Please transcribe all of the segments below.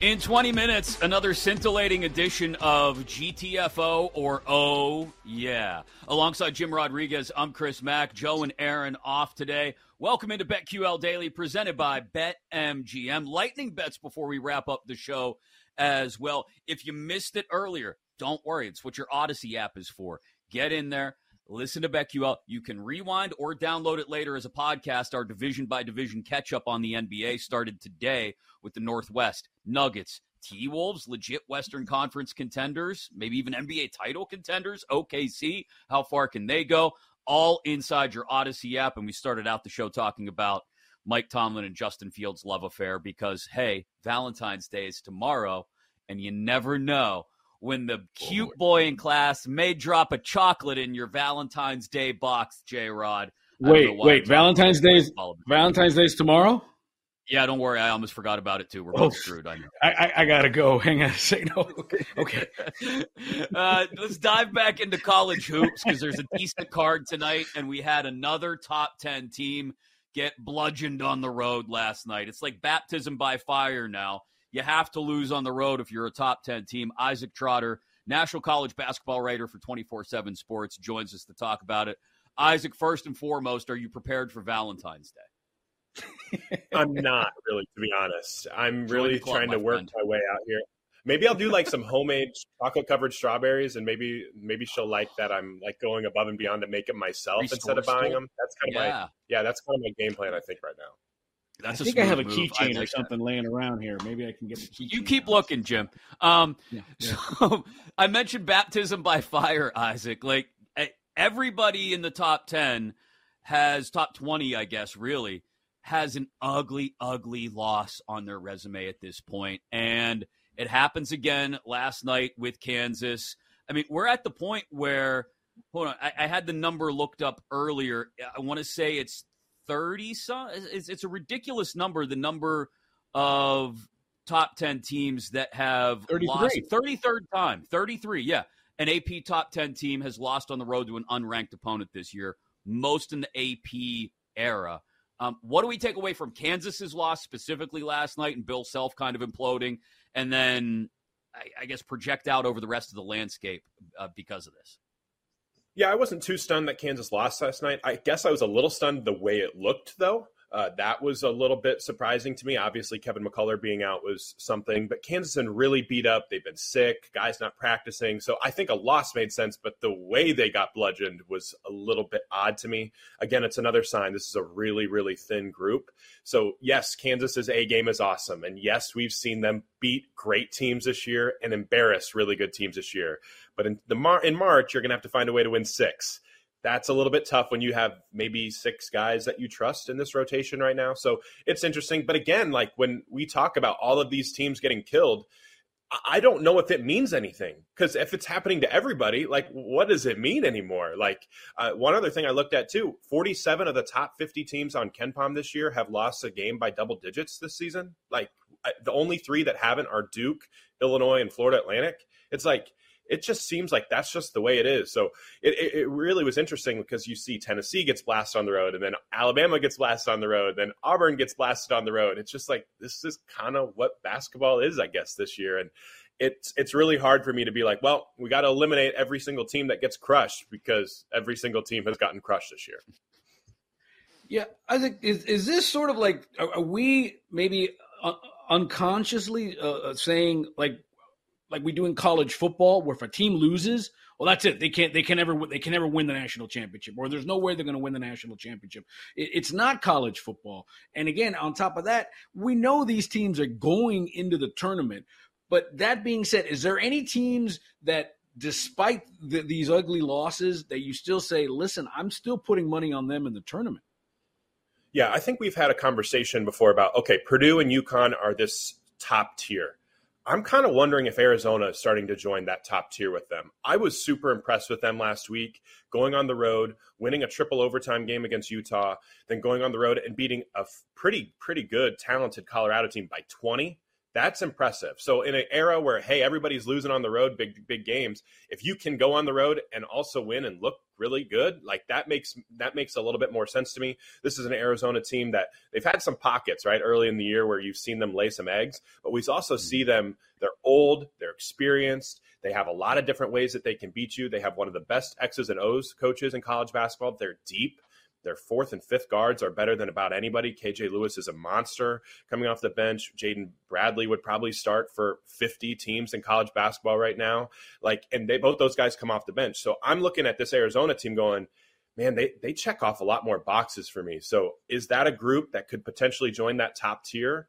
In 20 minutes, another scintillating edition of GTFO or Oh Yeah. Alongside Jim Rodriguez, I'm Chris Mack. Joe and Aaron off today. Welcome into BetQL Daily, presented by BetMGM. Lightning bets before we wrap up the show as well. If you missed it earlier, don't worry. It's what your Audacy app is for. Get in there listen to BetQL. You can rewind or download it later as a podcast. Our division by division catch up on the NBA started today with the Northwest Nuggets, T Wolves, legit Western Conference contenders, maybe even NBA title contenders, OKC. How far can they go? All inside your Audacy app. And we started out the show talking about Mike Tomlin and Justin Fields' love affair because, hey, Valentine's Day is tomorrow, and you never know when the cute boy in class may drop a chocolate in your Valentine's Day box, J Rod. Wait, wait, Valentine's Day's Valentine's Day's tomorrow? Yeah, don't worry. I almost forgot about it too. We're both oh, screwed. I know. I, I, I, gotta go. Hang on a second. No, okay. okay. uh, let's dive back into college hoops because there's a decent card tonight, and we had another top ten team get bludgeoned on the road last night. It's like baptism by fire now. You have to lose on the road if you're a top 10 team. Isaac Trotter, national college basketball writer for 24 7 Sports, joins us to talk about it. Isaac, first and foremost, are you prepared for Valentine's Day? I'm not really, to be honest. I'm really club, trying to work friend. my way out here. Maybe I'll do like some homemade chocolate covered strawberries, and maybe maybe she'll like that I'm like going above and beyond to make it myself instead of buying them. That's kind of yeah. my yeah, that's kind of my game plan. I think right now. That's I think I have a keychain or something that. laying around here. Maybe I can get. The You keep looking, Jim. Um, yeah, yeah. So I mentioned baptism by fire, Isaac. Like everybody in the top ten has top twenty, I guess. Really has an ugly, ugly loss on their resume at this point, and it happens again last night with Kansas. I mean, we're at the point where. Hold on, I, I had the number looked up earlier. I want to say it's 30 some it's, it's a ridiculous number the number of top 10 teams that have 33. lost 33rd time 33 yeah. An AP top 10 team has lost on the road to an unranked opponent this year most in the AP era. Um, what do we take away from Kansas's loss specifically last night and Bill Self kind of imploding and then I, I guess project out over the rest of the landscape uh, because of this yeah, I wasn't too stunned that Kansas lost last night. I guess I was a little stunned the way it looked, though. Uh, that was a little bit surprising to me. Obviously, Kevin McCullar being out was something, but Kansas been really beat up. They've been sick, guys not practicing. So I think a loss made sense, but the way they got bludgeoned was a little bit odd to me. Again, it's another sign this is a really, really thin group. So, yes, Kansas's A game is awesome. And yes, we've seen them beat great teams this year and embarrass really good teams this year. But in, the Mar- in March, you're going to have to find a way to win six that's a little bit tough when you have maybe six guys that you trust in this rotation right now. So it's interesting. But again, like when we talk about all of these teams getting killed, I don't know if it means anything because if it's happening to everybody, like what does it mean anymore? Like uh, one other thing I looked at too: forty-seven of the top fifty teams on KenPom this year have lost a game by double digits this season. Like the only three that haven't are Duke, Illinois, and Florida Atlantic. It's like it just seems like that's just the way it is. So it, it, it, really was interesting because you see Tennessee gets blasted on the road, and then Alabama gets blasted on the road, then Auburn gets blasted on the road. It's just like this is kind of what basketball is, I guess, this year. And it's it's really hard for me to be like, well, we got to eliminate every single team that gets crushed because every single team has gotten crushed this year. Yeah, I think is is this sort of like are we maybe unconsciously uh, uh, saying like like we do in college football, where if a team loses, well, that's it. They can't. They can never. They can never win the national championship, or there's no way they're going to win the national championship. It, it's not college football. And again, on top of that, we know these teams are going into the tournament. But that being said, is there any teams that, despite the, these ugly losses, that you still say, "Listen, I'm still putting money on them in the tournament"? Yeah, I think we've had a conversation before about okay, Purdue and UConn are this top tier I'm kind of wondering if Arizona is starting to join that top tier with them. I was super impressed with them last week, going on the road, winning a triple overtime game against Utah, then going on the road and beating a pretty, pretty good, talented Colorado team by 20. That's impressive. So in an era where hey everybody's losing on the road, big big games, if you can go on the road and also win and look really good, like that makes that makes a little bit more sense to me. This is an Arizona team that they've had some pockets right early in the year where you've seen them lay some eggs, but we also mm-hmm. see them. They're old, they're experienced, they have a lot of different ways that they can beat you. They have one of the best X's and O's coaches in college basketball. They're deep. Their fourth and fifth guards are better than about anybody. KJ Lewis is a monster coming off the bench. Jaden Bradley would probably start for 50 teams in college basketball right now. Like, and they both those guys come off the bench. So I'm looking at this Arizona team going, man, they they check off a lot more boxes for me. So is that a group that could potentially join that top tier?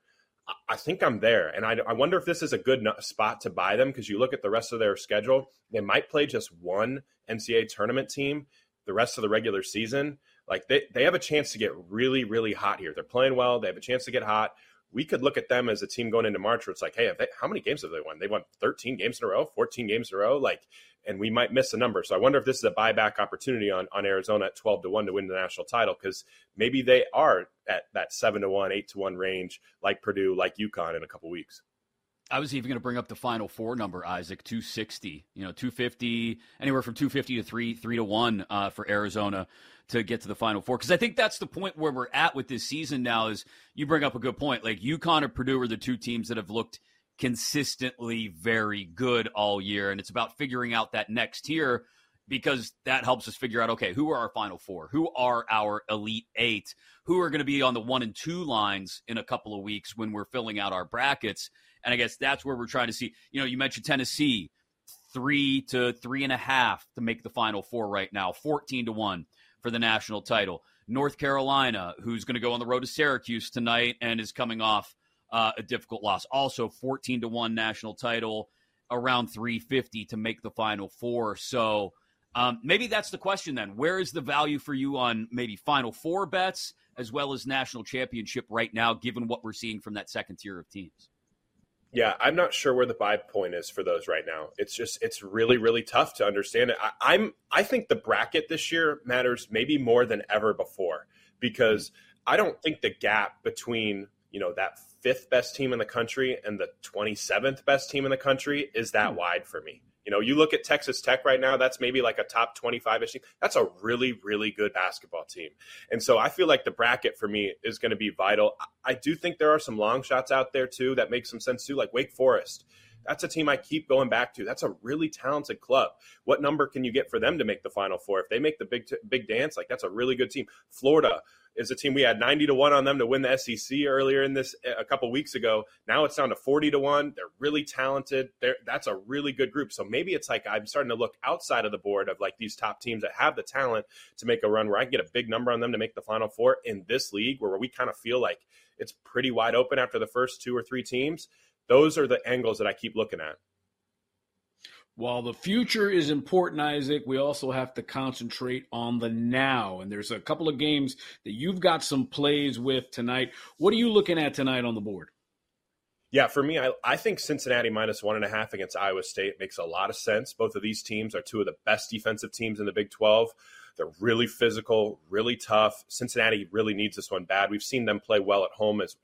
I think I'm there. And I, I wonder if this is a good spot to buy them because you look at the rest of their schedule, they might play just one NCAA tournament team the rest of the regular season. Like they, they have a chance to get really, really hot here. They're playing well. They have a chance to get hot. We could look at them as a team going into March where it's like, hey, they, how many games have they won? They won 13 games in a row, 14 games in a row. Like, and we might miss a number. So I wonder if this is a buyback opportunity on, on Arizona at 12 to 1 to win the national title because maybe they are at that 7 to 1, 8 to 1 range like Purdue, like UConn in a couple weeks. I was even going to bring up the final four number, Isaac, 260. You know, 250, anywhere from 250 to 3, 3 to 1 uh, for Arizona to get to the final four. Because I think that's the point where we're at with this season now is you bring up a good point. Like UConn and Purdue are the two teams that have looked consistently very good all year. And it's about figuring out that next tier because that helps us figure out okay, who are our final four? Who are our elite eight? Who are going to be on the one and two lines in a couple of weeks when we're filling out our brackets? And I guess that's where we're trying to see. You know, you mentioned Tennessee, three to three and a half to make the final four right now, 14 to one for the national title. North Carolina, who's going to go on the road to Syracuse tonight and is coming off uh, a difficult loss, also 14 to one national title, around 350 to make the final four. So um, maybe that's the question then. Where is the value for you on maybe final four bets as well as national championship right now, given what we're seeing from that second tier of teams? Yeah, I'm not sure where the buy point is for those right now. It's just it's really really tough to understand it. I, am I think the bracket this year matters maybe more than ever before because I don't think the gap between you know that fifth best team in the country and the 27th best team in the country is that hmm. wide for me. You know, you look at Texas Tech right now, that's maybe like a top 25 ish team. That's a really, really good basketball team. And so I feel like the bracket for me is going to be vital. I do think there are some long shots out there too that make some sense too, like Wake Forest. That's a team I keep going back to. That's a really talented club. What number can you get for them to make the Final Four? If they make the big t- big dance, like that's a really good team. Florida, is a team we had 90 to 1 on them to win the SEC earlier in this a couple weeks ago. Now it's down to 40 to 1. They're really talented. They're, that's a really good group. So maybe it's like I'm starting to look outside of the board of like these top teams that have the talent to make a run where I can get a big number on them to make the final four in this league where we kind of feel like it's pretty wide open after the first two or three teams. Those are the angles that I keep looking at. While the future is important, Isaac, we also have to concentrate on the now. And there's a couple of games that you've got some plays with tonight. What are you looking at tonight on the board? Yeah, for me, I, I think Cincinnati minus one and a half against Iowa State makes a lot of sense. Both of these teams are two of the best defensive teams in the Big 12. They're really physical, really tough. Cincinnati really needs this one bad. We've seen them play well at home as,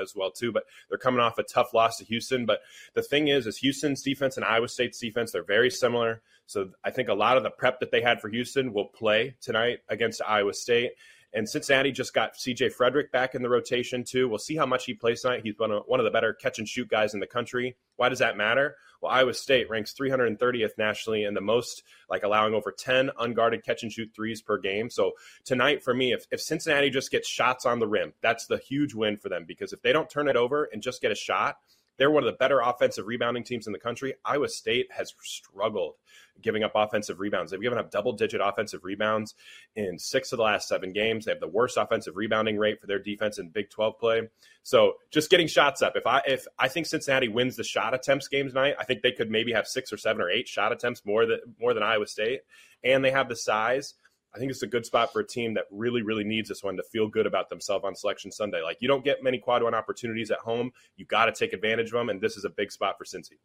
as well too, but they're coming off a tough loss to Houston. But the thing is, is Houston's defense and Iowa State's defense they're very similar. So I think a lot of the prep that they had for Houston will play tonight against Iowa State. And Cincinnati just got CJ Frederick back in the rotation, too. We'll see how much he plays tonight. He's one of, one of the better catch and shoot guys in the country. Why does that matter? Well, Iowa State ranks 330th nationally and the most, like allowing over 10 unguarded catch and shoot threes per game. So tonight, for me, if, if Cincinnati just gets shots on the rim, that's the huge win for them because if they don't turn it over and just get a shot, they're one of the better offensive rebounding teams in the country. Iowa State has struggled giving up offensive rebounds. They've given up double digit offensive rebounds in six of the last seven games. They have the worst offensive rebounding rate for their defense in Big 12 play. So just getting shots up. If I if I think Cincinnati wins the shot attempts game tonight, I think they could maybe have six or seven or eight shot attempts more than more than Iowa State. And they have the size. I think it's a good spot for a team that really, really needs this one to feel good about themselves on Selection Sunday. Like you don't get many quad one opportunities at home. You got to take advantage of them, and this is a big spot for Cincy.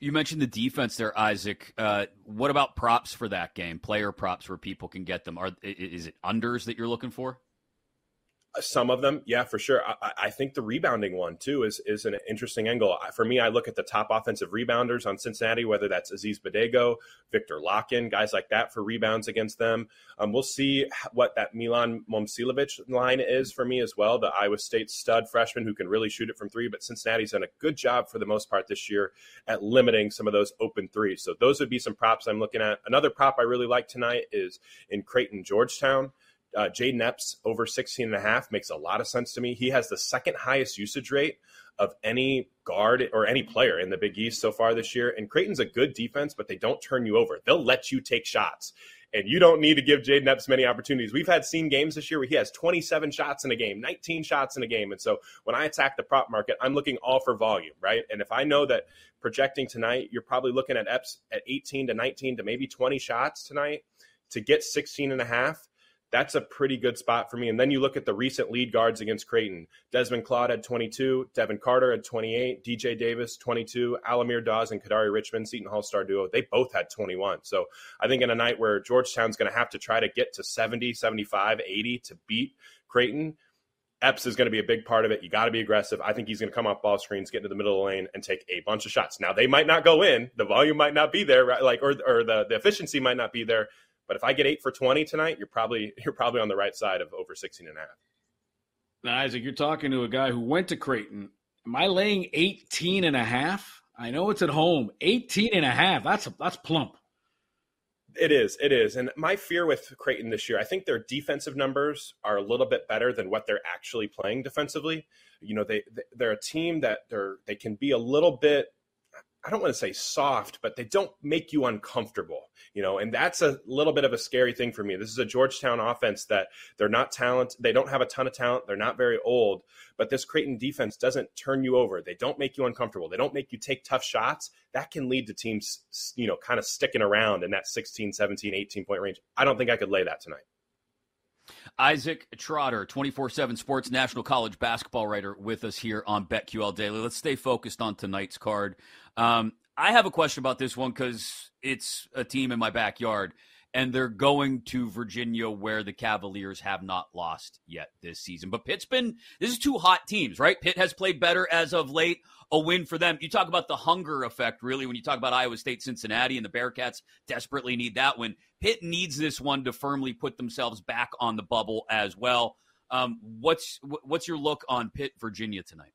You mentioned the defense there, Isaac. Uh, what about props for that game? Player props where people can get them. Are is it unders that you're looking for? Some of them, yeah, for sure. I, I, think the rebounding one too is is an interesting angle. For me, I look at the top offensive rebounders on Cincinnati, whether that's Aziz Bandaogo, Viktor Lakhin, guys like that for rebounds against them. Um, we'll see what that Milan Momcilovic line is for me as well. The Iowa State stud freshman who can really shoot it from three, but Cincinnati's done a good job for the most part this year at limiting some of those open threes. So those would be some props I'm looking at. Another prop I really like tonight is in Creighton, Georgetown uh, Jayden Epps over 16 and a half makes a lot of sense to me. He has the second highest usage rate of any guard or any player in the Big East so far this year. And Creighton's a good defense, but they don't turn you over. They'll let you take shots. And you don't need to give Jayden Epps many opportunities. We've had seen games this year where he has 27 shots in a game, 19 shots in a game. And so when I attack the prop market, I'm looking all for volume, right? And if I know that projecting tonight, you're probably looking at Epps at 18 to 19 to maybe 20 shots tonight to get 16 and a half, that's a pretty good spot for me. And then you look at the recent lead guards against Creighton. Desmond Claude had 22, Devin Carter had 28, DJ Davis 22, Al-Amir Dawes and Kadary Richmond, Seton Hall star duo, they both had 21. So I think in a night where Georgetown's going to have to try to get to 70, 75, 80 to beat Creighton, Epps is going to be a big part of it. You got to be aggressive. I think he's going to come off ball screens, get into the middle of the lane, and take a bunch of shots. Now they might not go in, the volume might not be there, right? like or or the the efficiency might not be there, but if I get eight for 20 tonight, you're probably you're probably on the right side of over 16 and a half. Now, Isaac, you're talking to a guy who went to Creighton. Am I laying 18 and a half? I know it's at home. 18 and a half. That's that's plump. It is. It is. And my fear with Creighton this year, I think their defensive numbers are a little bit better than what they're actually playing defensively. You know, they they're a team that they're they can be a little bit I don't want to say soft, but they don't make you uncomfortable, you know, and that's a little bit of a scary thing for me. This is a Georgetown offense that they're not talent, they don't have a ton of talent, they're not very old, but this Creighton defense doesn't turn you over. They don't make you uncomfortable. They don't make you take tough shots. That can lead to teams, you know, kind of sticking around in that 16, 17, 18 point range. I don't think I could lay that tonight. Isaac Trotter, 24 7 Sports National College basketball writer, with us here on BetQL Daily. Let's stay focused on tonight's card. Um, I have a question about this one because it's a team in my backyard and they're going to Virginia where the Cavaliers have not lost yet this season. But Pitt's been this is two hot teams, right? Pitt has played better as of late. A win for them. You talk about the hunger effect, really, when you talk about Iowa State, Cincinnati, and the Bearcats desperately need that win. Pitt needs this one to firmly put themselves back on the bubble as well. Um, what's what's your look on Pitt, Virginia tonight?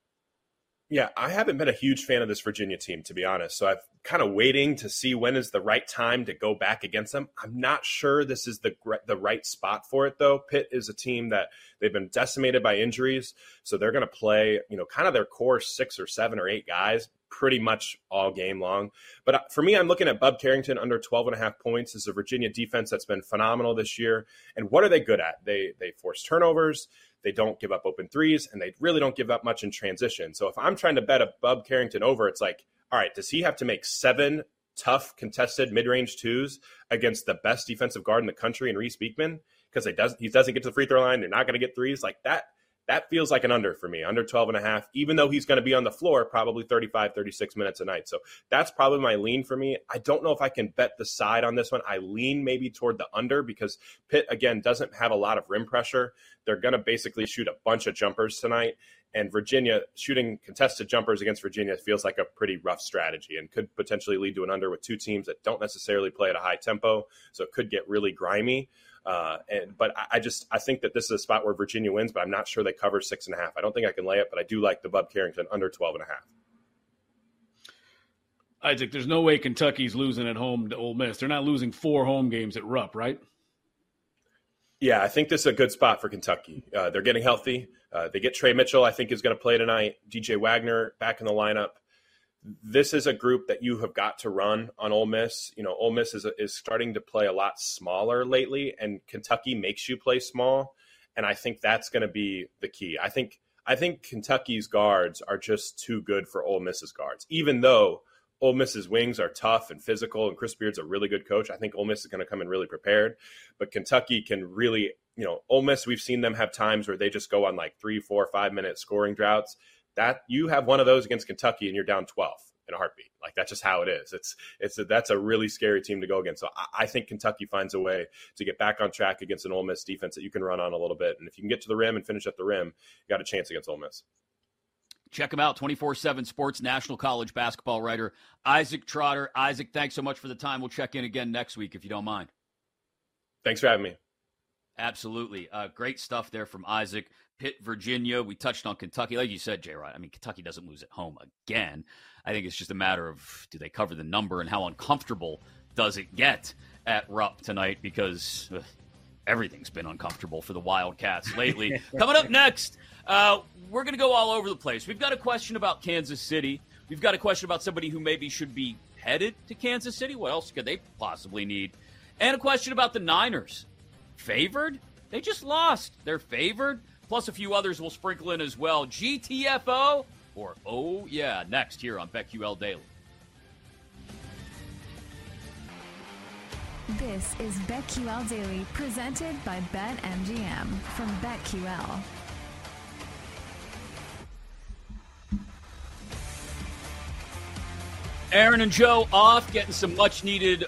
Yeah, I haven't been a huge fan of this Virginia team, to be honest. So I've kind of waiting to see when is the right time to go back against them. I'm not sure this is the the right spot for it, though. Pitt is a team that they've been decimated by injuries, so they're going to play, you know, kind of their core six or seven or eight guys pretty much all game long. But uh, for me, I'm looking at Bub Carrington under 12 and a half points. This is a Virginia defense that's been phenomenal this year. And what are they good at? They they force turnovers. They don't give up open threes, and they really don't give up much in transition. So if I'm trying to bet a Bub Carrington over, it's like, all right, does he have to make seven tough contested mid-range twos against the best defensive guard in the country and Reece Beekman? Because he doesn't he doesn't get to the free throw line. They're not going to get threes like that that feels like an under for me, under 12 and a half, even though he's going to be on the floor probably 35, 36 minutes a night. So that's probably my lean for me. I don't know if I can bet the side on this one. I lean maybe toward the under because Pitt, again, doesn't have a lot of rim pressure. They're going to basically shoot a bunch of jumpers tonight. And Virginia shooting contested jumpers against Virginia feels like a pretty rough strategy and could potentially lead to an under with two teams that don't necessarily play at a high tempo. So it could get really grimy. Uh, and but I, I, just I think that this is a spot where Virginia wins, but I'm not sure they cover six and a half. I don't think I can lay it, but I do like the Bub Carrington under 12 and a half. Isaac, there's no way Kentucky's losing at home to Ole Miss. They're not losing four home games at Rupp, right? Yeah, I think this is a good spot for Kentucky. Uh, they're getting healthy. Uh, they get Tre Mitchell, I think, is going to play tonight. DJ Wagner back in the lineup. This is a group that you have got to run on Ole Miss. You know, Ole Miss is, is starting to play a lot smaller lately, and Kentucky makes you play small. And I think that's going to be the key. I think I think Kentucky's guards are just too good for Ole Miss's guards, even though – Ole Miss's wings are tough and physical, and Chris Beard's a really good coach. I think Ole Miss is going to come in really prepared, but Kentucky can really, you know, Ole Miss. We've seen them have times where they just go on like three, four, five minute scoring droughts. That you have one of those against Kentucky, and you're down twelve in a heartbeat. Like that's just how it is. It's it's a, that's a really scary team to go against. So I, I, think Kentucky finds a way to get back on track against an Ole Miss defense that you can run on a little bit. And if you can get to the rim and finish at the rim, you got a chance against Ole Miss. Check him out, 24 7 Sports National College basketball writer, Isaac Trotter. Isaac, thanks so much for the time. We'll check in again next week if you don't mind. Thanks for having me. Absolutely. Uh, great stuff there from Isaac. Pitt, Virginia. We touched on Kentucky. Like you said, J Rod, I mean, Kentucky doesn't lose at home again. I think it's just a matter of do they cover the number and how uncomfortable does it get at Rupp tonight because ugh, everything's been uncomfortable for the Wildcats lately. Coming up next, uh, we're going to go all over the place. We've got a question about Kansas City. We've got a question about somebody who maybe should be headed to Kansas City. What else could they possibly need? And a question about the Niners. Favored? They just lost. They're favored. Plus a few others we'll sprinkle in as well. GTFO or oh yeah, next here on BetQL Daily. This is BetQL Daily, presented by BetMGM from BetQL. Aaron and Joe off, getting some much needed,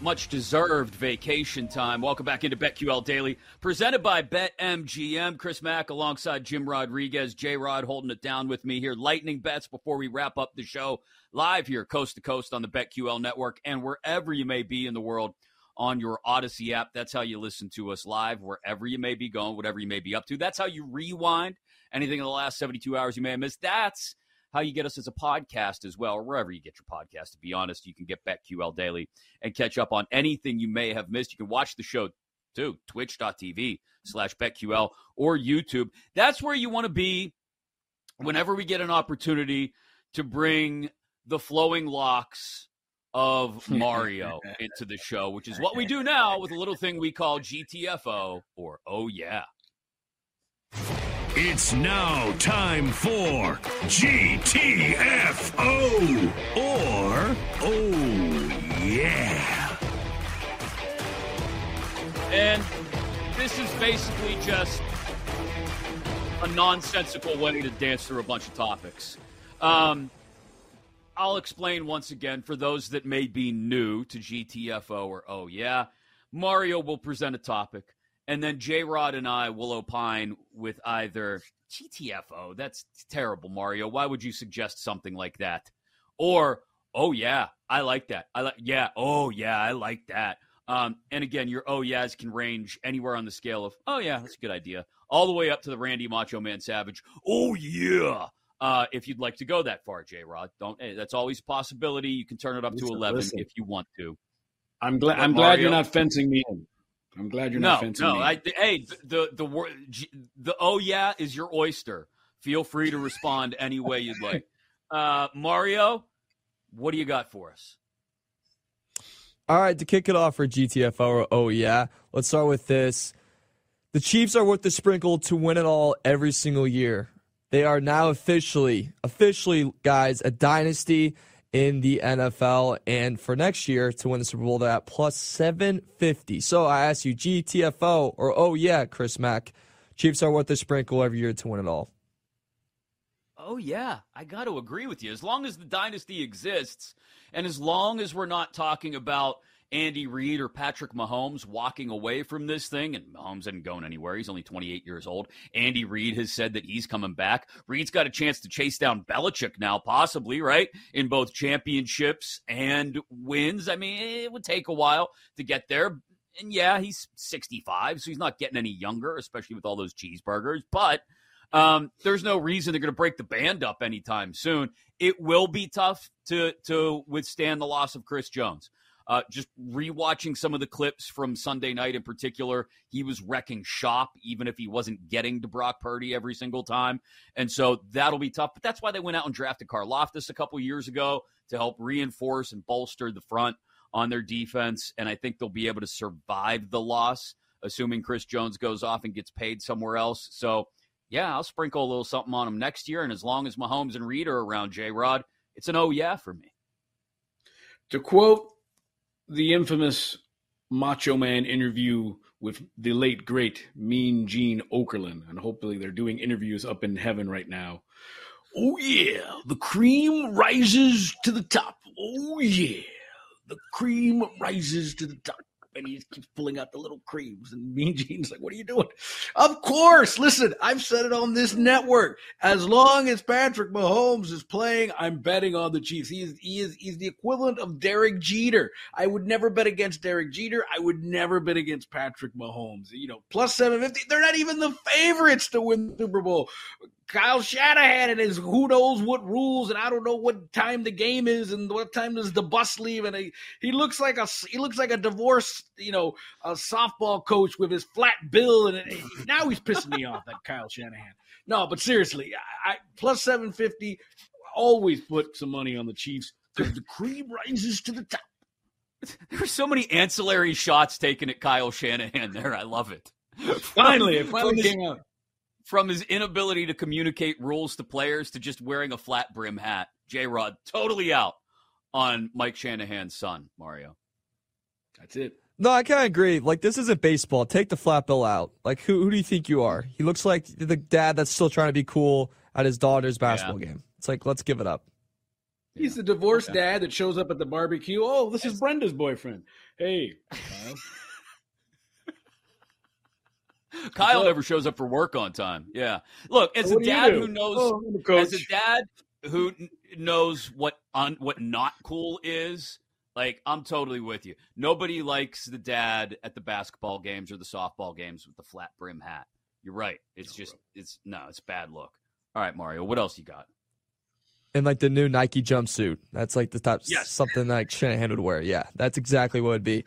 much deserved vacation time. Welcome back into BetQL Daily, presented by BetMGM. Chris Mack alongside Jim Rodriguez, J Rod holding it down with me here. Lightning bets before we wrap up the show live here, coast to coast on the BetQL network and wherever you may be in the world on your Audacy app. That's how you listen to us live, wherever you may be going, whatever you may be up to. That's how you rewind anything in the last 72 hours you may have missed. That's how you get us as a podcast as well, or wherever you get your podcast. To be honest, you can get BetQL Daily and catch up on anything you may have missed. You can watch the show too, twitch.tv slash BetQL or YouTube. That's where you want to be whenever we get an opportunity to bring the flowing locks of Mario into the show, which is what we do now with a little thing we call GTFO or Oh Yeah. It's now time for GTFO or Oh Yeah. And this is basically just a nonsensical way to dance through a bunch of topics. Um, I'll explain once again for those that may be new to GTFO or Oh Yeah. Mario will present a topic and then J Rod and I will opine with either GTFO, that's terrible, Mario. Why would you suggest something like that? Or, oh yeah, I like that. I like yeah, oh yeah, I like that. Um, and again, your oh yeahs can range anywhere on the scale of oh yeah, that's a good idea, all the way up to the Randy Macho Man Savage. Oh yeah. Uh, if you'd like to go that far, J Rod, don't. Hey, that's always a possibility. You can turn it up listen, to eleven listen. if you want to. I'm glad. I'm glad you're not fencing me in. I'm glad you're not no, fencing no. me. I, hey, the the the the oh yeah is your oyster. Feel free to respond any way you'd like. Uh, Mario, what do you got for us? All right, to kick it off for GTFO oh yeah, let's start with this. The Chiefs are worth the sprinkle to win it all every single year. They are now officially, officially, guys, a dynasty in the NFL. And for next year to win the Super Bowl, they're at plus 750. So I ask you, GTFO or oh yeah, Chris Mack, Chiefs are worth the sprinkle every year to win it all. Oh yeah, I got to agree with you. As long as the dynasty exists, and as long as we're not talking about Andy Reid or Patrick Mahomes walking away from this thing, and Mahomes isn't going anywhere. He's only 28 years old. Andy Reid has said that he's coming back. Reid's got a chance to chase down Belichick now, possibly, right? In both championships and wins. I mean, it would take a while to get there. and yeah, he's 65, so he's not getting any younger, especially with all those cheeseburgers. But um, there's no reason they're going to break the band up anytime soon. It will be tough to to withstand the loss of Chris Jones. Uh, just rewatching some of the clips from Sunday night in particular, he was wrecking shop, even if he wasn't getting to Brock Purdy every single time. And so that'll be tough. But that's why they went out and drafted Karlaftis a couple years ago to help reinforce and bolster the front on their defense. And I think they'll be able to survive the loss, assuming Chris Jones goes off and gets paid somewhere else. So, yeah, I'll sprinkle a little something on him next year. And as long as Mahomes and Reid are around, J Rod, it's an oh yeah for me. To quote the infamous Macho Man interview with the late great Mean Gene Okerlund, and hopefully they're doing interviews up in heaven right now. Oh yeah, the cream rises to the top. Oh yeah, the cream rises to the top and he keeps pulling out the little creams. And Mean Gene's like, "What are you doing?" Of course, listen, I've said it on this network. As long as Patrick Mahomes is playing, I'm betting on the Chiefs. He is he is he's the equivalent of Derek Jeter. I would never bet against Derek Jeter. I would never bet against Patrick Mahomes. You know, plus seven fifty. They're not even the favorites to win the Super Bowl. Kyle Shanahan and his who knows what rules, and I don't know what time the game is, and what time does the bus leave, and he, he looks like a he looks like a divorced you know a softball coach with his flat bill, and now he's pissing me off that Kyle Shanahan. No, but seriously, I, I plus seven fifty. Always put some money on the Chiefs because the cream rises to the top. There's so many ancillary shots taken at Kyle Shanahan there. I love it. Finally, it finally came out from his inability to communicate rules to players to just wearing a flat brim hat. J Rod totally out on Mike Shanahan's son, Mario. That's it. No, I kind of agree. Like this isn't baseball. Take the flat bill out. Like who who do you think you are? He looks like the dad that's still trying to be cool at his daughter's basketball yeah. game. It's like let's give it up. He's the divorced yeah. dad that shows up at the barbecue. Oh, this is Brenda's boyfriend. Hey, Kyle never shows up for work on time. Yeah. Look, as a dad who knows, oh, as a dad who knows what on what not cool is, like I'm totally with you. Nobody likes the dad at the basketball games or the softball games with the flat brim hat. You're right. It's just it's no, it's bad look. All right, Mario. What else you got? And like the new Nike jumpsuit. That's like the top yes. something like Shanahan would wear. Yeah, that's exactly what it'd be.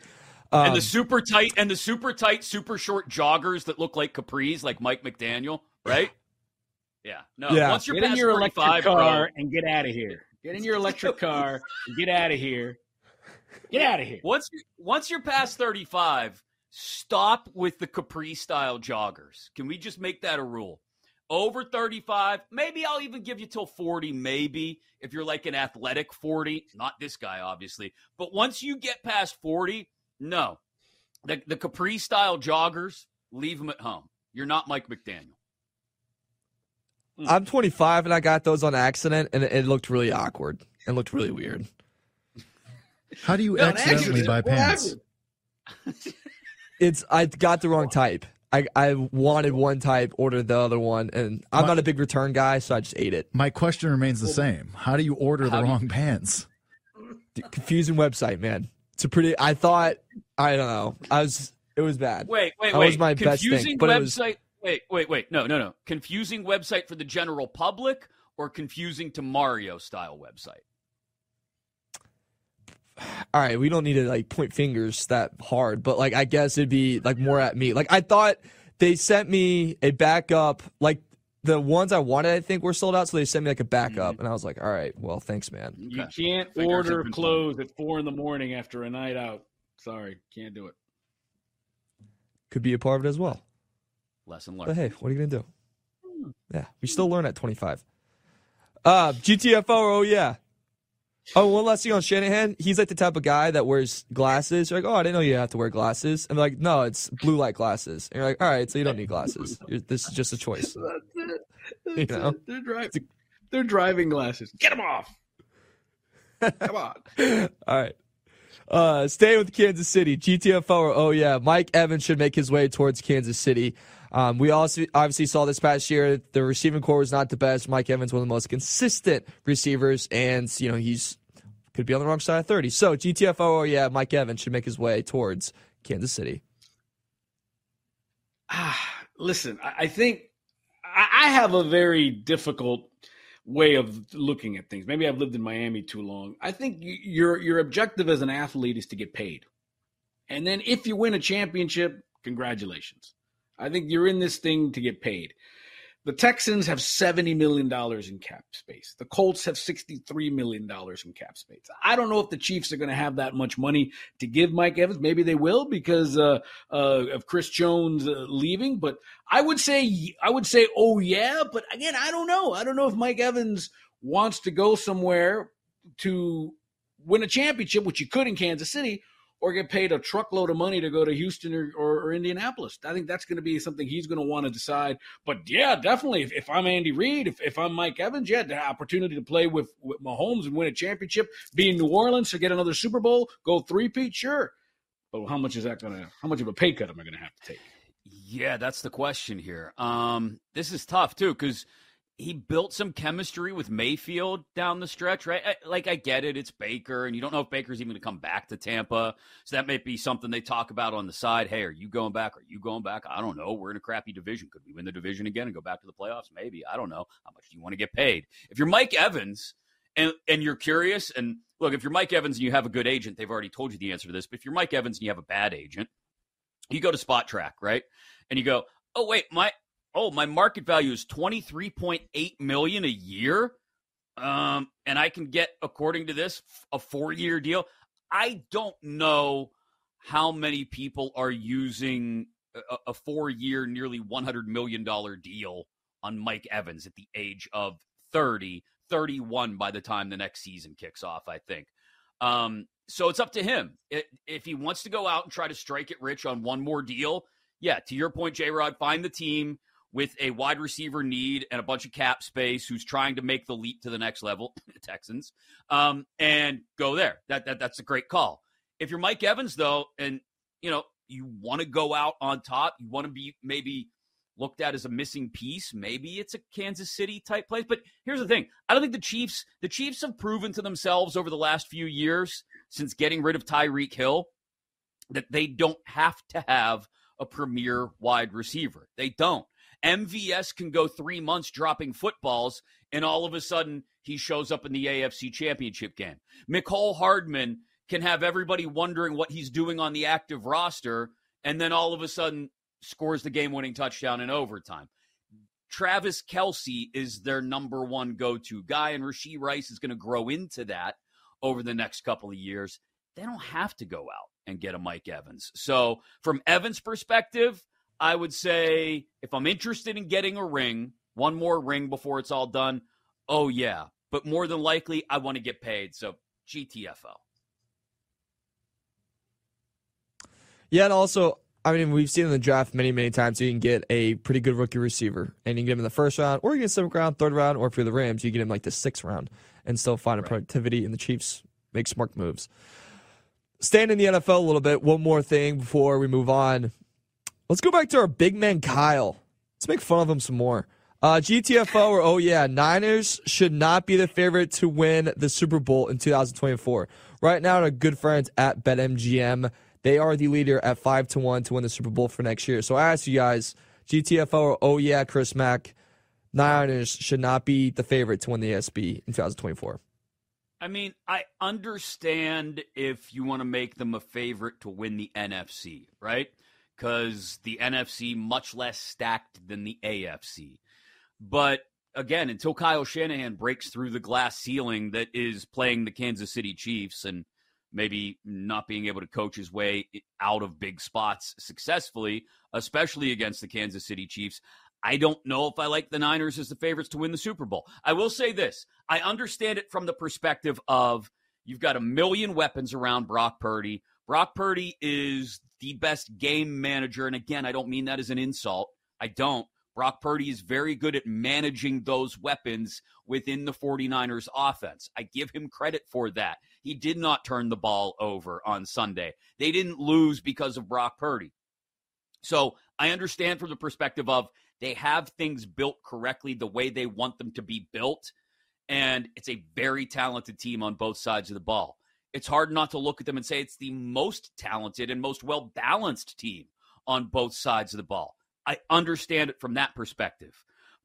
Um, and the um, super tight and the super tight, super short joggers that look like capris, like Mike McDaniel, right? Yeah. No. Yeah. Once you're get in your electric car bro, and get out of here. Get in your electric car and get out of here. Get out of here. Once once you're past 35, stop with the capri style joggers. Can we just make that a rule? Over 35, maybe I'll even give you till 40, maybe if you're like an athletic 40. Not this guy, obviously. But once you get past 40, no. The, the Capri style joggers, leave them at home. You're not Mike McDaniel. Hmm. I'm 25 and I got those on accident and it, looked really awkward and looked really weird. How do you no, accidentally buy pants? it's I got the wrong type. I, I wanted one type, ordered the other one, and I'm my, not a big return guy, so I just ate it. My question remains the same. How do you order the wrong you, pants? Confusing website, man. It's a pretty. I thought. I don't know. I was. It was bad. Wait, wait, that wait. was my Confusing best thing. But website. Was, wait, wait, wait. No, no, no. Confusing website for the general public or confusing to Mario style website. All right, we don't need to like point fingers that hard, but like I guess it'd be like more at me. Like I thought they sent me a backup like the ones I wanted, I think, were sold out. So they sent me like a backup, mm-hmm. and I was like, "All right, well, thanks, man." You can't order clothes at four in the morning after a night out. Sorry, can't do it. Could be a part of it as well. Lesson learned. But hey, what are you gonna do? Hmm. Yeah, we still learn at twenty five. Uh, GTFO, oh yeah. Oh, one last thing on Shanahan. He's like the type of guy that wears glasses. You're like, oh, I didn't know you have to wear glasses. And like, no, it's blue light glasses. And you're like, all right, so you don't need glasses. You're, this is just a choice. That's it. That's you know? It. They're driving. They're driving glasses. Get them off. Come on. all right. Uh, staying with Kansas City, GTFO. Oh yeah, Mike Evans should make his way towards Kansas City. Um, we also obviously saw this past year the receiving core was not the best. Mike Evans, one of the most consistent receivers, and you know he's could be on the wrong side of thirty. So GTFO, oh yeah, Mike Evans should make his way towards Kansas City? Ah, listen, I, think I, I have a very difficult way of looking at things. Maybe I've lived in Miami too long. I think your your objective as an athlete is to get paid. And then if you win a championship, congratulations. I think you're in this thing to get paid. The Texans have $70 million in cap space. The Colts have $63 million in cap space. I don't know if the Chiefs are going to have that much money to give Mike Evans. Maybe they will because uh, uh, of Chris Jones uh, leaving. But I would say, I would say, oh yeah. But again, I don't know. I don't know if Mike Evans wants to go somewhere to win a championship, which you could in Kansas City, or get paid a truckload of money to go to Houston or, or, or Indianapolis. I think that's going to be something he's going to want to decide. But yeah, definitely, if, if I'm Andy Reid, if, if I'm Mike Evans, yeah, the opportunity to play with, with Mahomes and win a championship, be in New Orleans to get another Super Bowl, go three-peat, sure. But how much is that going to, how much of a pay cut am I going to have to take? Yeah, that's the question here. Um, this is tough too because – he built some chemistry with Mayfield down the stretch, right? Like I get it, it's Baker, and you don't know if Baker's even going to come back to Tampa, so that might be something they talk about on the side. Hey, are you going back? Are you going back? I don't know. We're in a crappy division. Could we win the division again and go back to the playoffs? Maybe. I don't know. How much do you want to get paid? If you're Mike Evans and and you're curious, and look, if you're Mike Evans and you have a good agent, they've already told you the answer to this. But if you're Mike Evans and you have a bad agent, you go to Spotrac, right? And you go, oh wait, my oh, my market value is 23.8 million a year. Um, and I can get, according to this, a four year deal. I don't know how many people are using a, a four year, nearly $100 million deal on Mike Evans at the age of 30, 31 by the time the next season kicks off, I think. Um, so it's up to him. It, if he wants to go out and try to strike it rich on one more deal, yeah, to your point, J Rod, find the team with a wide receiver need and a bunch of cap space who's trying to make the leap to the next level, Texans, um, and go there. That, that that's a great call. If you're Mike Evans though, and you know you want to go out on top, you want to be maybe looked at as a missing piece. Maybe it's a Kansas City type place. But here's the thing: I don't think the Chiefs the Chiefs have proven to themselves over the last few years since getting rid of Tyreek Hill that they don't have to have a premier wide receiver. They don't. MVS can go three months dropping footballs, and all of a sudden he shows up in the AFC Championship game. Mecole Hardman can have everybody wondering what he's doing on the active roster, and then all of a sudden scores the game winning touchdown in overtime. Travis Kelce is their number one go to guy, and Rashee Rice is going to grow into that over the next couple of years. They don't have to go out and get a Mike Evans. So, from Evans' perspective, I would say if I'm interested in getting a ring, one more ring before it's all done, oh yeah. But more than likely, I want to get paid. So GTFO. Yeah, and also, I mean, we've seen in the draft many, many times you can get a pretty good rookie receiver, and you can get him in the first round, or you get seventh round, third round, or if you're the Rams, you get him like the sixth round, and still find a right. productivity. And the Chiefs make smart moves. Staying in the NFL a little bit, one more thing before we move on. Let's go back to our big man Kyle. Let's make fun of him some more. Uh, GTFO or oh yeah, Niners should not be the favorite to win the Super Bowl in 2024. Right now, our good friends at BetMGM, they are the leader at five to one to win the Super Bowl for next year. So I ask you guys, GTFO or oh yeah, Chris Mack, Niners should not be the favorite to win the SB in 2024. I mean, I understand if you want to make them a favorite to win the NFC, right? Because the NFC much less stacked than the AFC. But again, until Kyle Shanahan breaks through the glass ceiling that is playing the Kansas City Chiefs and maybe not being able to coach his way out of big spots successfully, especially against the Kansas City Chiefs. I don't know if I like the Niners as the favorites to win the Super Bowl. I will say this I understand it from the perspective of you've got a million weapons around Brock Purdy. Brock Purdy is the best game manager. And again, I don't mean that as an insult. I don't. Brock Purdy is very good at managing those weapons within the 49ers offense. I give him credit for that. He did not turn the ball over on Sunday. They didn't lose because of Brock Purdy. So I understand from the perspective of they have things built correctly the way they want them to be built. And it's a very talented team on both sides of the ball. It's hard not to look at them and say it's the most talented and most well balanced team on both sides of the ball. I understand it from that perspective.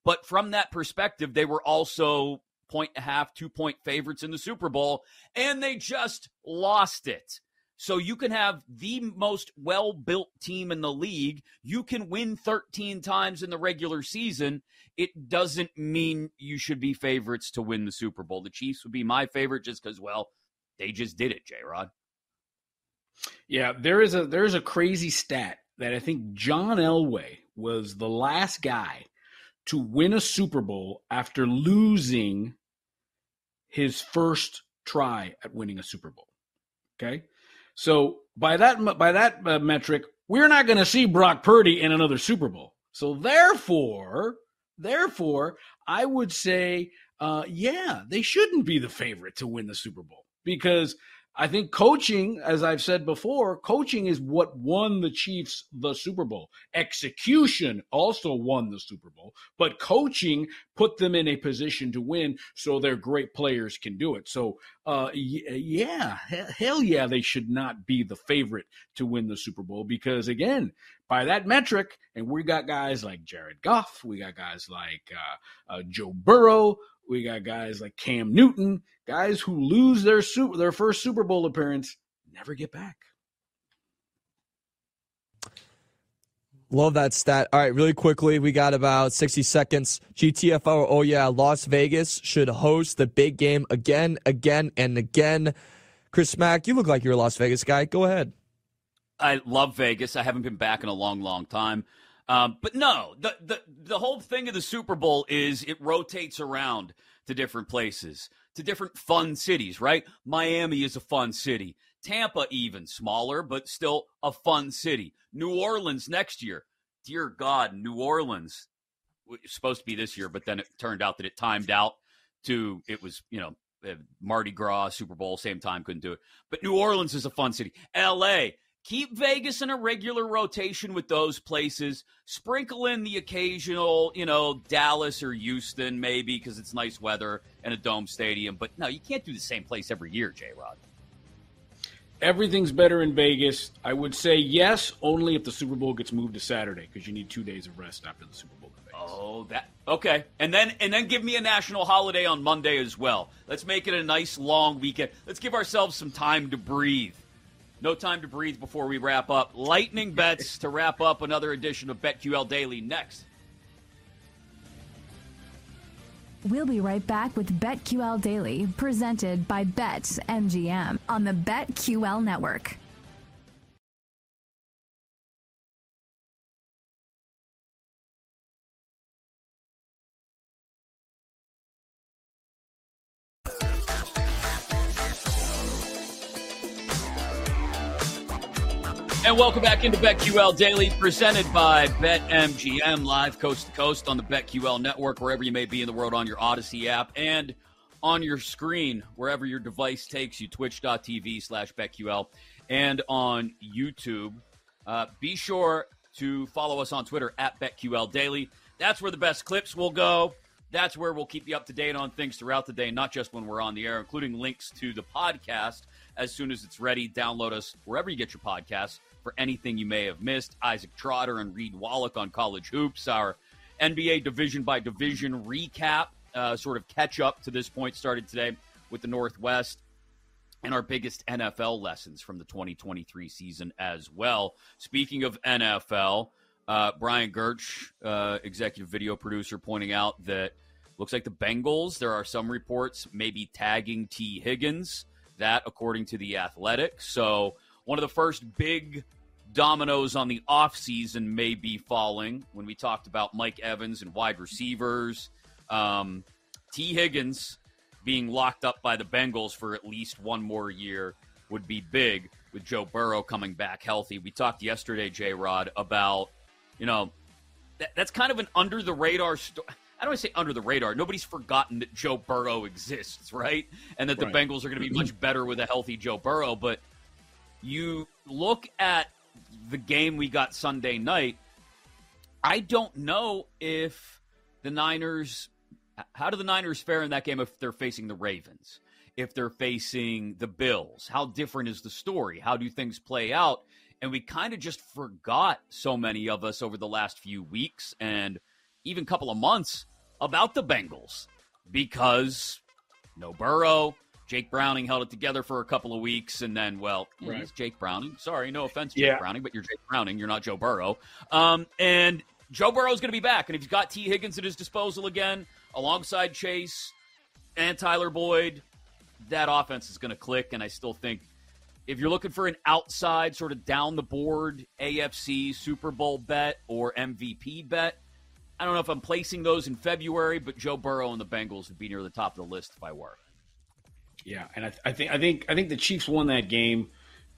But from that perspective, they were also point and a half, two point favorites in the Super Bowl, and they just lost it. So you can have the most well built team in the league. You can win 13 times in the regular season. It doesn't mean you should be favorites to win the Super Bowl. The Chiefs would be my favorite just because, well, they just did it, J Rod. Yeah, there is a there's a crazy stat that I think John Elway was the last guy to win a Super Bowl after losing his first try at winning a Super Bowl. Okay? So by that by that uh, metric, we're not going to see Brock Purdy in another Super Bowl. So therefore, therefore, I would say, uh, yeah, they shouldn't be the favorite to win the Super Bowl because I think coaching, as I've said before, coaching is what won the Chiefs the Super Bowl. Execution also won the Super Bowl, but coaching put them in a position to win so their great players can do it. So, uh, yeah, hell yeah, they should not be the favorite to win the Super Bowl because, again, by that metric, and we got guys like Jared Goff, we got guys like uh, uh, Joe Burrow, we got guys like Cam Newton, guys who lose their super, their first Super Bowl appearance, never get back. Love that stat. All right, really quickly, we got about 60 seconds. GTFO, oh yeah, Las Vegas should host the big game again, again, and again. Chris Mack, you look like you're a Las Vegas guy. Go ahead. I love Vegas. I haven't been back in a long, long time. Um, but no, the, the the whole thing of the Super Bowl is it rotates around to different places, to different fun cities, right? Miami is a fun city. Tampa even smaller, but still a fun city. New Orleans next year. Dear God, New Orleans was supposed to be this year, but then it turned out that it timed out to it was, you know, Mardi Gras, Super Bowl, same time, couldn't do it. But New Orleans is a fun city. LA, keep Vegas in a regular rotation with those places. Sprinkle in the occasional, you know, Dallas or Houston, maybe because it's nice weather and a dome stadium. But no, you can't do the same place every year, J Rod. Everything's better in Vegas. I would say yes, only if the Super Bowl gets moved to Saturday because you need two days of rest after the Super Bowl. Oh, that okay. And then and then give me a national holiday on Monday as well. Let's make it a nice long weekend. Let's give ourselves some time to breathe. No time to breathe before we wrap up. Lightning bets to wrap up another edition of BetQL Daily next. We'll be right back with BetQL Daily, presented by BetMGM on the BetQL Network. And welcome back into BetQL Daily, presented by BetMGM, live coast to coast on the BetQL network, wherever you may be in the world on your Audacy app and on your screen, wherever your device takes you, twitch.tv slash BetQL, and on YouTube. Uh, be sure to follow us on Twitter at BetQL Daily. That's where the best clips will go. That's where we'll keep you up to date on things throughout the day, not just when we're on the air, including links to the podcast as soon as it's ready. Download us wherever you get your podcasts for anything you may have missed. Isaac Trotter and Reed Wallach on college hoops, our NBA division by division recap, uh, sort of catch up to this point, started today with the Northwest. And our biggest NFL lessons from the 2023 season as well. Speaking of NFL, uh, Brian Gertz, uh, executive video producer, pointing out that looks like the Bengals, there are some reports maybe tagging Tee Higgins. That, according to the Athletic. So one of the first big dominoes on the offseason may be falling when we talked about Mike Evans and wide receivers. Um, Tee Higgins being locked up by the Bengals for at least one more year would be big with Joe Burrow coming back healthy. We talked yesterday, J Rod, about, you know, that, that's kind of an under the radar story. I don't want to say under the radar. Nobody's forgotten that Joe Burrow exists, right? And that the right. Bengals are going to be much better with a healthy Joe Burrow. But you look at the game we got Sunday night, I don't know if the Niners. How do the Niners fare in that game if they're facing the Ravens? if they're facing the Bills? How different is the story? How do things play out? And we kind of just forgot so many of us over the last few weeks and even couple of months about the Bengals because no Burrow. Jake Browning held it together for a couple of weeks, and then, well, right. he's Jake Browning. Sorry, no offense, Jake yeah. Browning, but you're Jake Browning. You're not Joe Burrow. Um, and Joe Burrow is going to be back, and if he's got Tee Higgins at his disposal again, alongside Chase and Tyler Boyd, that offense is going to click. And I still think if you're looking for an outside, sort of down the board AFC Super Bowl bet or MVP bet, I don't know if I'm placing those in February, but Joe Burrow and the Bengals would be near the top of the list if I were. Yeah, and I, I think I think I think the Chiefs won that game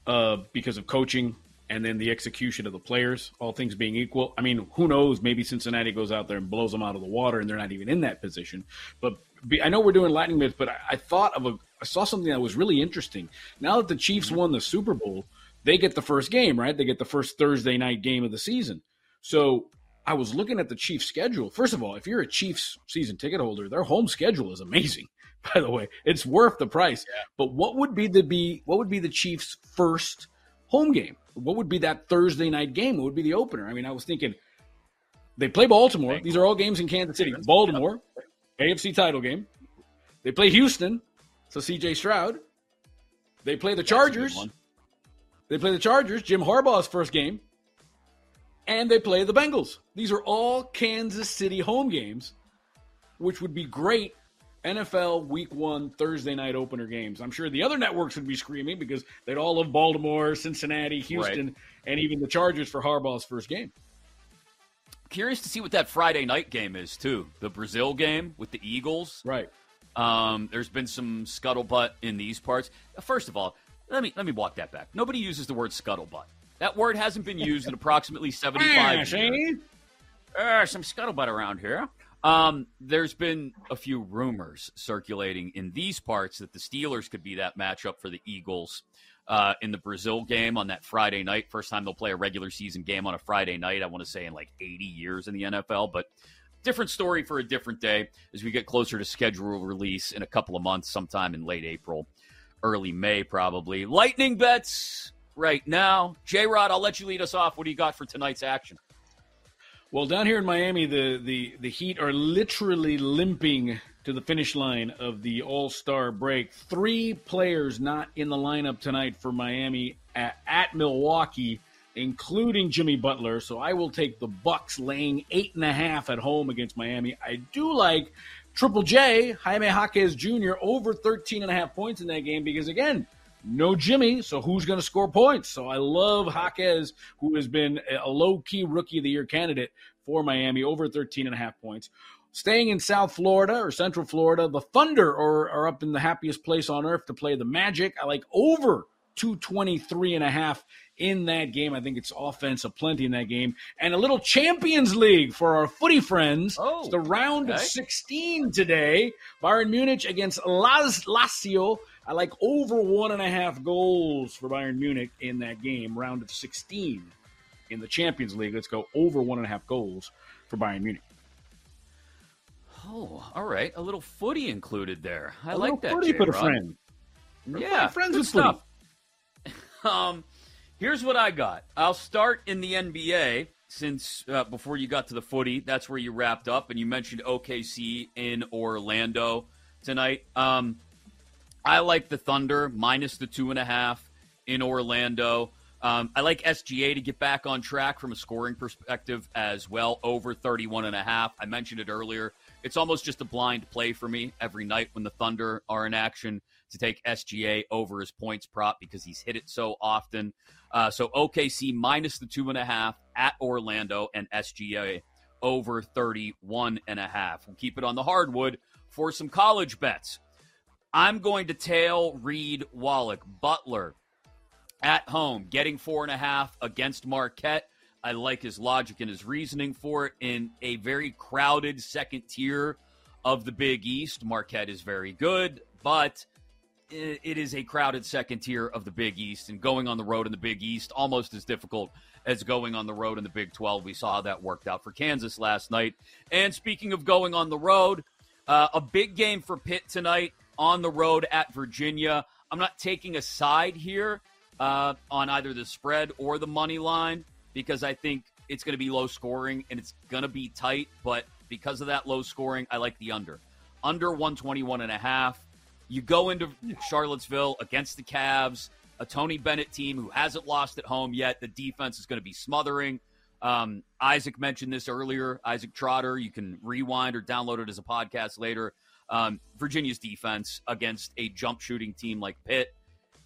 uh, because of coaching and then the execution of the players. All things being equal, I mean, who knows? Maybe Cincinnati goes out there and blows them out of the water, and they're not even in that position. But I know we're doing lightning bits, but I, I thought of a I saw something that was really interesting. Now that the Chiefs mm-hmm. won the Super Bowl, they get the first game, right? They get the first Thursday night game of the season. So I was looking at the Chiefs schedule. First of all, if you're a Chiefs season ticket holder, their home schedule is amazing. By the way, it's worth the price. Yeah. But what would be the be what would be the Chiefs' first home game? What would be that Thursday night game? What would be the opener? I mean, I was thinking they play Baltimore. These are all games in Kansas City. Baltimore, AFC title game. They play Houston, so CJ Stroud. They play the Chargers. They play the Chargers. Jim Harbaugh's first game and they play the Bengals. These are all Kansas City home games, which would be great NFL Week One Thursday night opener games. I'm sure the other networks would be screaming because they'd all love Baltimore, Cincinnati, Houston, right. and even the Chargers for Harbaugh's first game. Curious to see what that Friday night game is too. The Brazil game with the Eagles, right? Um, there's been some scuttlebutt in these parts. First of all, let me let me walk that back. Nobody uses the word scuttlebutt. That word hasn't been used in approximately 75 years. Uh, some scuttlebutt around here. Um, there's been a few rumors circulating in these parts that the Steelers could be that matchup for the Eagles uh, in the Brazil game on that Friday night. First time they'll play a regular season game on a Friday night, I want to say in like 80 years in the NFL. But different story for a different day as we get closer to schedule release in a couple of months, sometime in late April, early May, probably. Lightning bets right now. J Rod, I'll let you lead us off. What do you got for tonight's action? Well, down here in Miami, the, the, the Heat are literally limping to the finish line of the All Star break. Three players not in the lineup tonight for Miami at, at, Milwaukee, including Jimmy Butler. So I will take the Bucks laying eight and a half at home against Miami. I do like Triple J, Jaime Jaquez Jr., over 13 and a half points in that game because, again, no Jimmy, so who's going to score points? So I love Jaquez, who has been a low key rookie of the year candidate for Miami, over 13 and a half points. Staying in South Florida or Central Florida, the Thunder are, are up in the happiest place on earth to play the Magic. I like over 223 and a half in that game. I think it's offense plenty in that game. And a little Champions League for our footy friends. Oh, it's the round okay. of 16 today. Bayern Munich against Las Lazio. I like over one and a half goals for Bayern Munich in that game, round of 16 in the Champions League. Let's go over one and a half goals for Bayern Munich. Oh, all right. A little footy included there. I a like that. Footy put a friend. Yeah, friends with stuff. um, here's what I got. I'll start in the NBA since uh, before you got to the footy, that's where you wrapped up, and you mentioned OKC in Orlando tonight. Um, I like the Thunder minus the two and a half in Orlando. Um, I like SGA to get back on track from a scoring perspective as well, over 31 and a half. I mentioned it earlier. It's almost just a blind play for me every night when the Thunder are in action to take SGA over his points prop because he's hit it so often. Uh, so OKC minus the two and a half at Orlando and SGA over 31 and a half. We'll keep it on the hardwood for some college bets. I'm going to tail Reed Wallach. Butler at home, getting four and a half against Marquette. I like his logic and his reasoning for it in a very crowded second tier of the Big East. Marquette is very good, but it is a crowded second tier of the Big East, and going on the road in the Big East almost as difficult as going on the road in the Big 12. We saw how that worked out for Kansas last night. And speaking of going on the road, uh, a big game for Pitt tonight on the road at Virginia. I'm not taking a side here uh, on either the spread or the money line because I think it's going to be low scoring and it's going to be tight. But because of that low scoring, I like the under. Under 121 and a half. You go into Charlottesville against the Cavs, a Tony Bennett team who hasn't lost at home yet. The defense is going to be smothering. Um, Isaac mentioned this earlier. Isaac Trotter, you can rewind or download it as a podcast later. Um, Virginia's defense against a jump shooting team like Pitt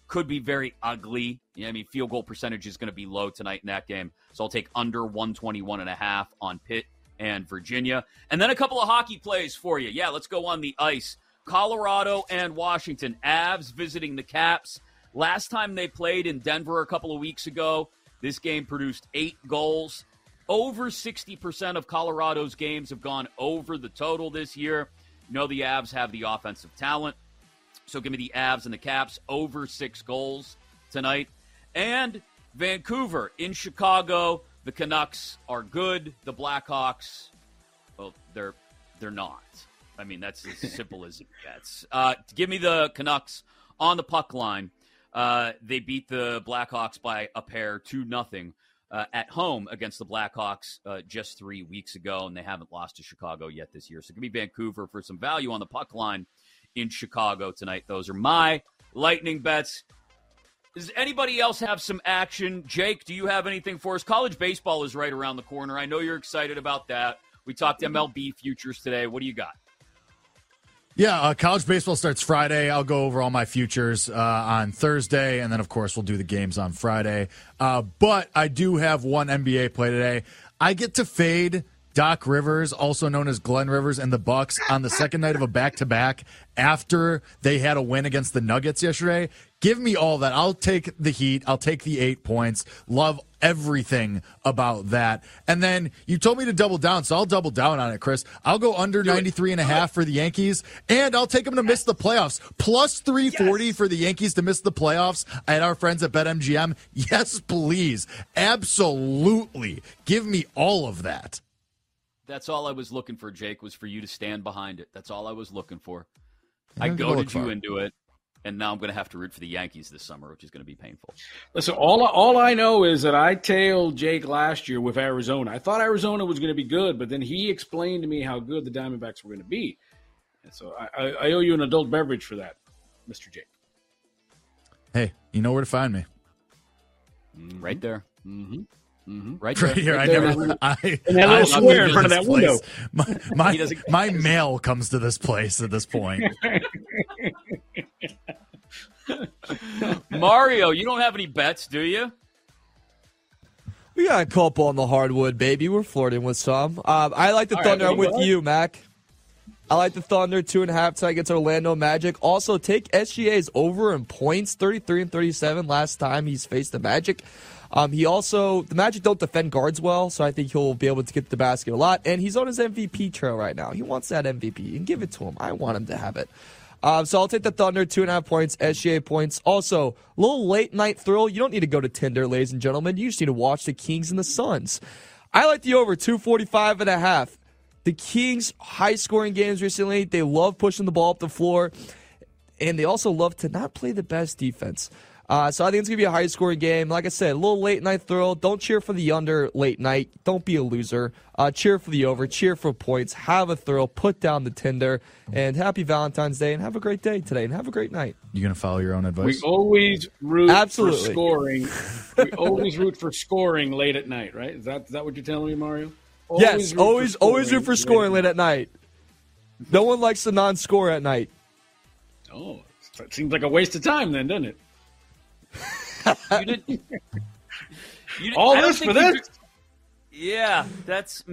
could be very ugly. Yeah, I mean, field goal percentage is going to be low tonight in that game. So I'll take under 121 and a half on Pitt and Virginia. And then a couple of hockey plays for you. Yeah, let's go on the ice. Colorado and Washington. Avs visiting the Caps. Last time they played in Denver a couple of weeks ago, this game produced eight goals. Over 60% of Colorado's games have gone over the total this year. You know the Avs have the offensive talent. So give me the Avs and the Caps over six goals tonight. And Vancouver in Chicago. The Canucks are good. The Blackhawks, well, they're they're not. I mean, that's as simple as it gets. Uh, give me the Canucks on the puck line. Uh, they beat the Blackhawks by a pair, two nothing, uh, at home against the Blackhawks uh, just three weeks ago, and they haven't lost to Chicago yet this year. So give me Vancouver for some value on the puck line in Chicago tonight. Those are my lightning bets. Does anybody else have some action? Jake, do you have anything for us? College baseball is right around the corner. I know you're excited about that. We talked MLB futures today. What do you got? Yeah, uh, college baseball starts Friday. I'll go over all my futures uh, on Thursday, and then of course we'll do the games on Friday. Uh, but I do have one NBA play today. I get to fade Doc Rivers, also known as Glenn Rivers, and the Bucks on the second night of a back-to-back after they had a win against the Nuggets yesterday. Give me all that. I'll take the Heat. I'll take the eight points. Love everything about that. And then you told me to double down, so I'll double down on it, Chris. I'll go under 93 and a half for the Yankees, and I'll take them to miss the playoffs. Plus 340 yes. for the Yankees to miss the playoffs at our friends at BetMGM. Yes, please. Absolutely. Give me all of that. That's all I was looking for, Jake, was for you to stand behind it. That's all I was looking for. I goaded you into it, and now I'm going to have to root for the Yankees this summer, which is going to be painful. Listen, all all I know is that I tailed Jake last year with Arizona. I thought Arizona was going to be good, but then he explained to me how good the Diamondbacks were going to be, and so I, I, owe you an adult beverage for that, Mister Jake. Hey, you know where to find me. Right there. Mm-hmm. Mm-hmm. Right, right here. Right I never. I, and that little square in front of that window. My my, my mail comes to this place at this point. Mario, you don't have any bets, do you? We got a couple on the hardwood, baby. We're flirting with some. Um, I like the All Thunder. Right, I'm with you, Mac. I like the Thunder two and a half tonight against Orlando Magic. Also, take SGA's over in points, 33 and 37 last time he's faced the Magic. Um, he also the Magic don't defend guards well, so I think he'll be able to get the basket a lot. And he's on his MVP trail right now. He wants that MVP, and give it to him. I want him to have it. Um, so I'll take the Thunder, two and a half points, SGA points. Also, a little late night thrill. You don't need to go to Tinder, ladies and gentlemen. You just need to watch the Kings and the Suns. I like the over 245 and a half. The Kings high scoring games recently, they love pushing the ball up the floor, and they also love to not play the best defense. Uh, so I think it's going to be a high scoring game. Like I said, a little late night thrill. Don't cheer for the under late night. Don't be a loser. Uh, cheer for the over. Cheer for points. Have a thrill. Put down the Tinder. And happy Valentine's Day. And have a great day today. And have a great night. You're going to follow your own advice? We always root Absolutely. for scoring. we always root for scoring late at night, right? Is that, is that what you're telling me, Mario? Always yes, always, always root for scoring late at night. No one likes the non-score at night. Oh, it seems like a waste of time, then, doesn't it? You didn't. You, All this for this. Yeah, that's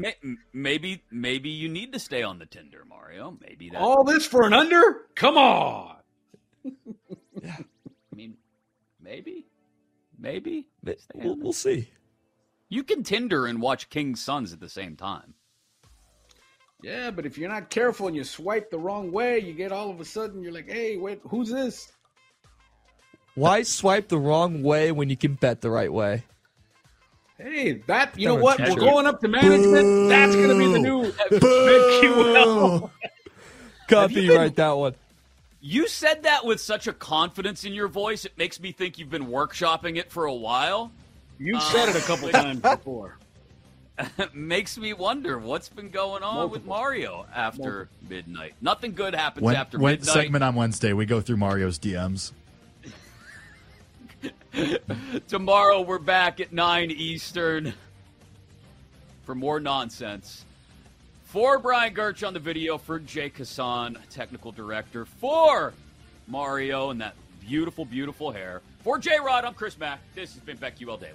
maybe maybe you need to stay on the Tinder, Mario. Maybe that. All this for an under? Come on. yeah, I mean, maybe, maybe we'll, we'll see. You can Tinder and watch King's Suns at the same time. Yeah, but if you're not careful and you swipe the wrong way, you get all of a sudden you're like, "Hey, wait, who's this?" Why swipe the wrong way when you can bet the right way? Hey, that you know what? We're going up to management. That's going to be the new BetQL. Copy, been, write that one. You said that with such a confidence in your voice, it makes me think you've been workshopping it for a while. You've said it a couple uh, times before. makes me wonder what's been going on Multiple. with Mario after Multiple. midnight. Nothing good happens When, after when midnight. segment on Wednesday, we go through Mario's DMs. Tomorrow we're back at 9 Eastern for more nonsense. For Brian Gerch on the video, for Jake Hassan, technical director, for Mario and that beautiful, beautiful hair. For J Rod, I'm Chris Mack. This has been BetQL Daily.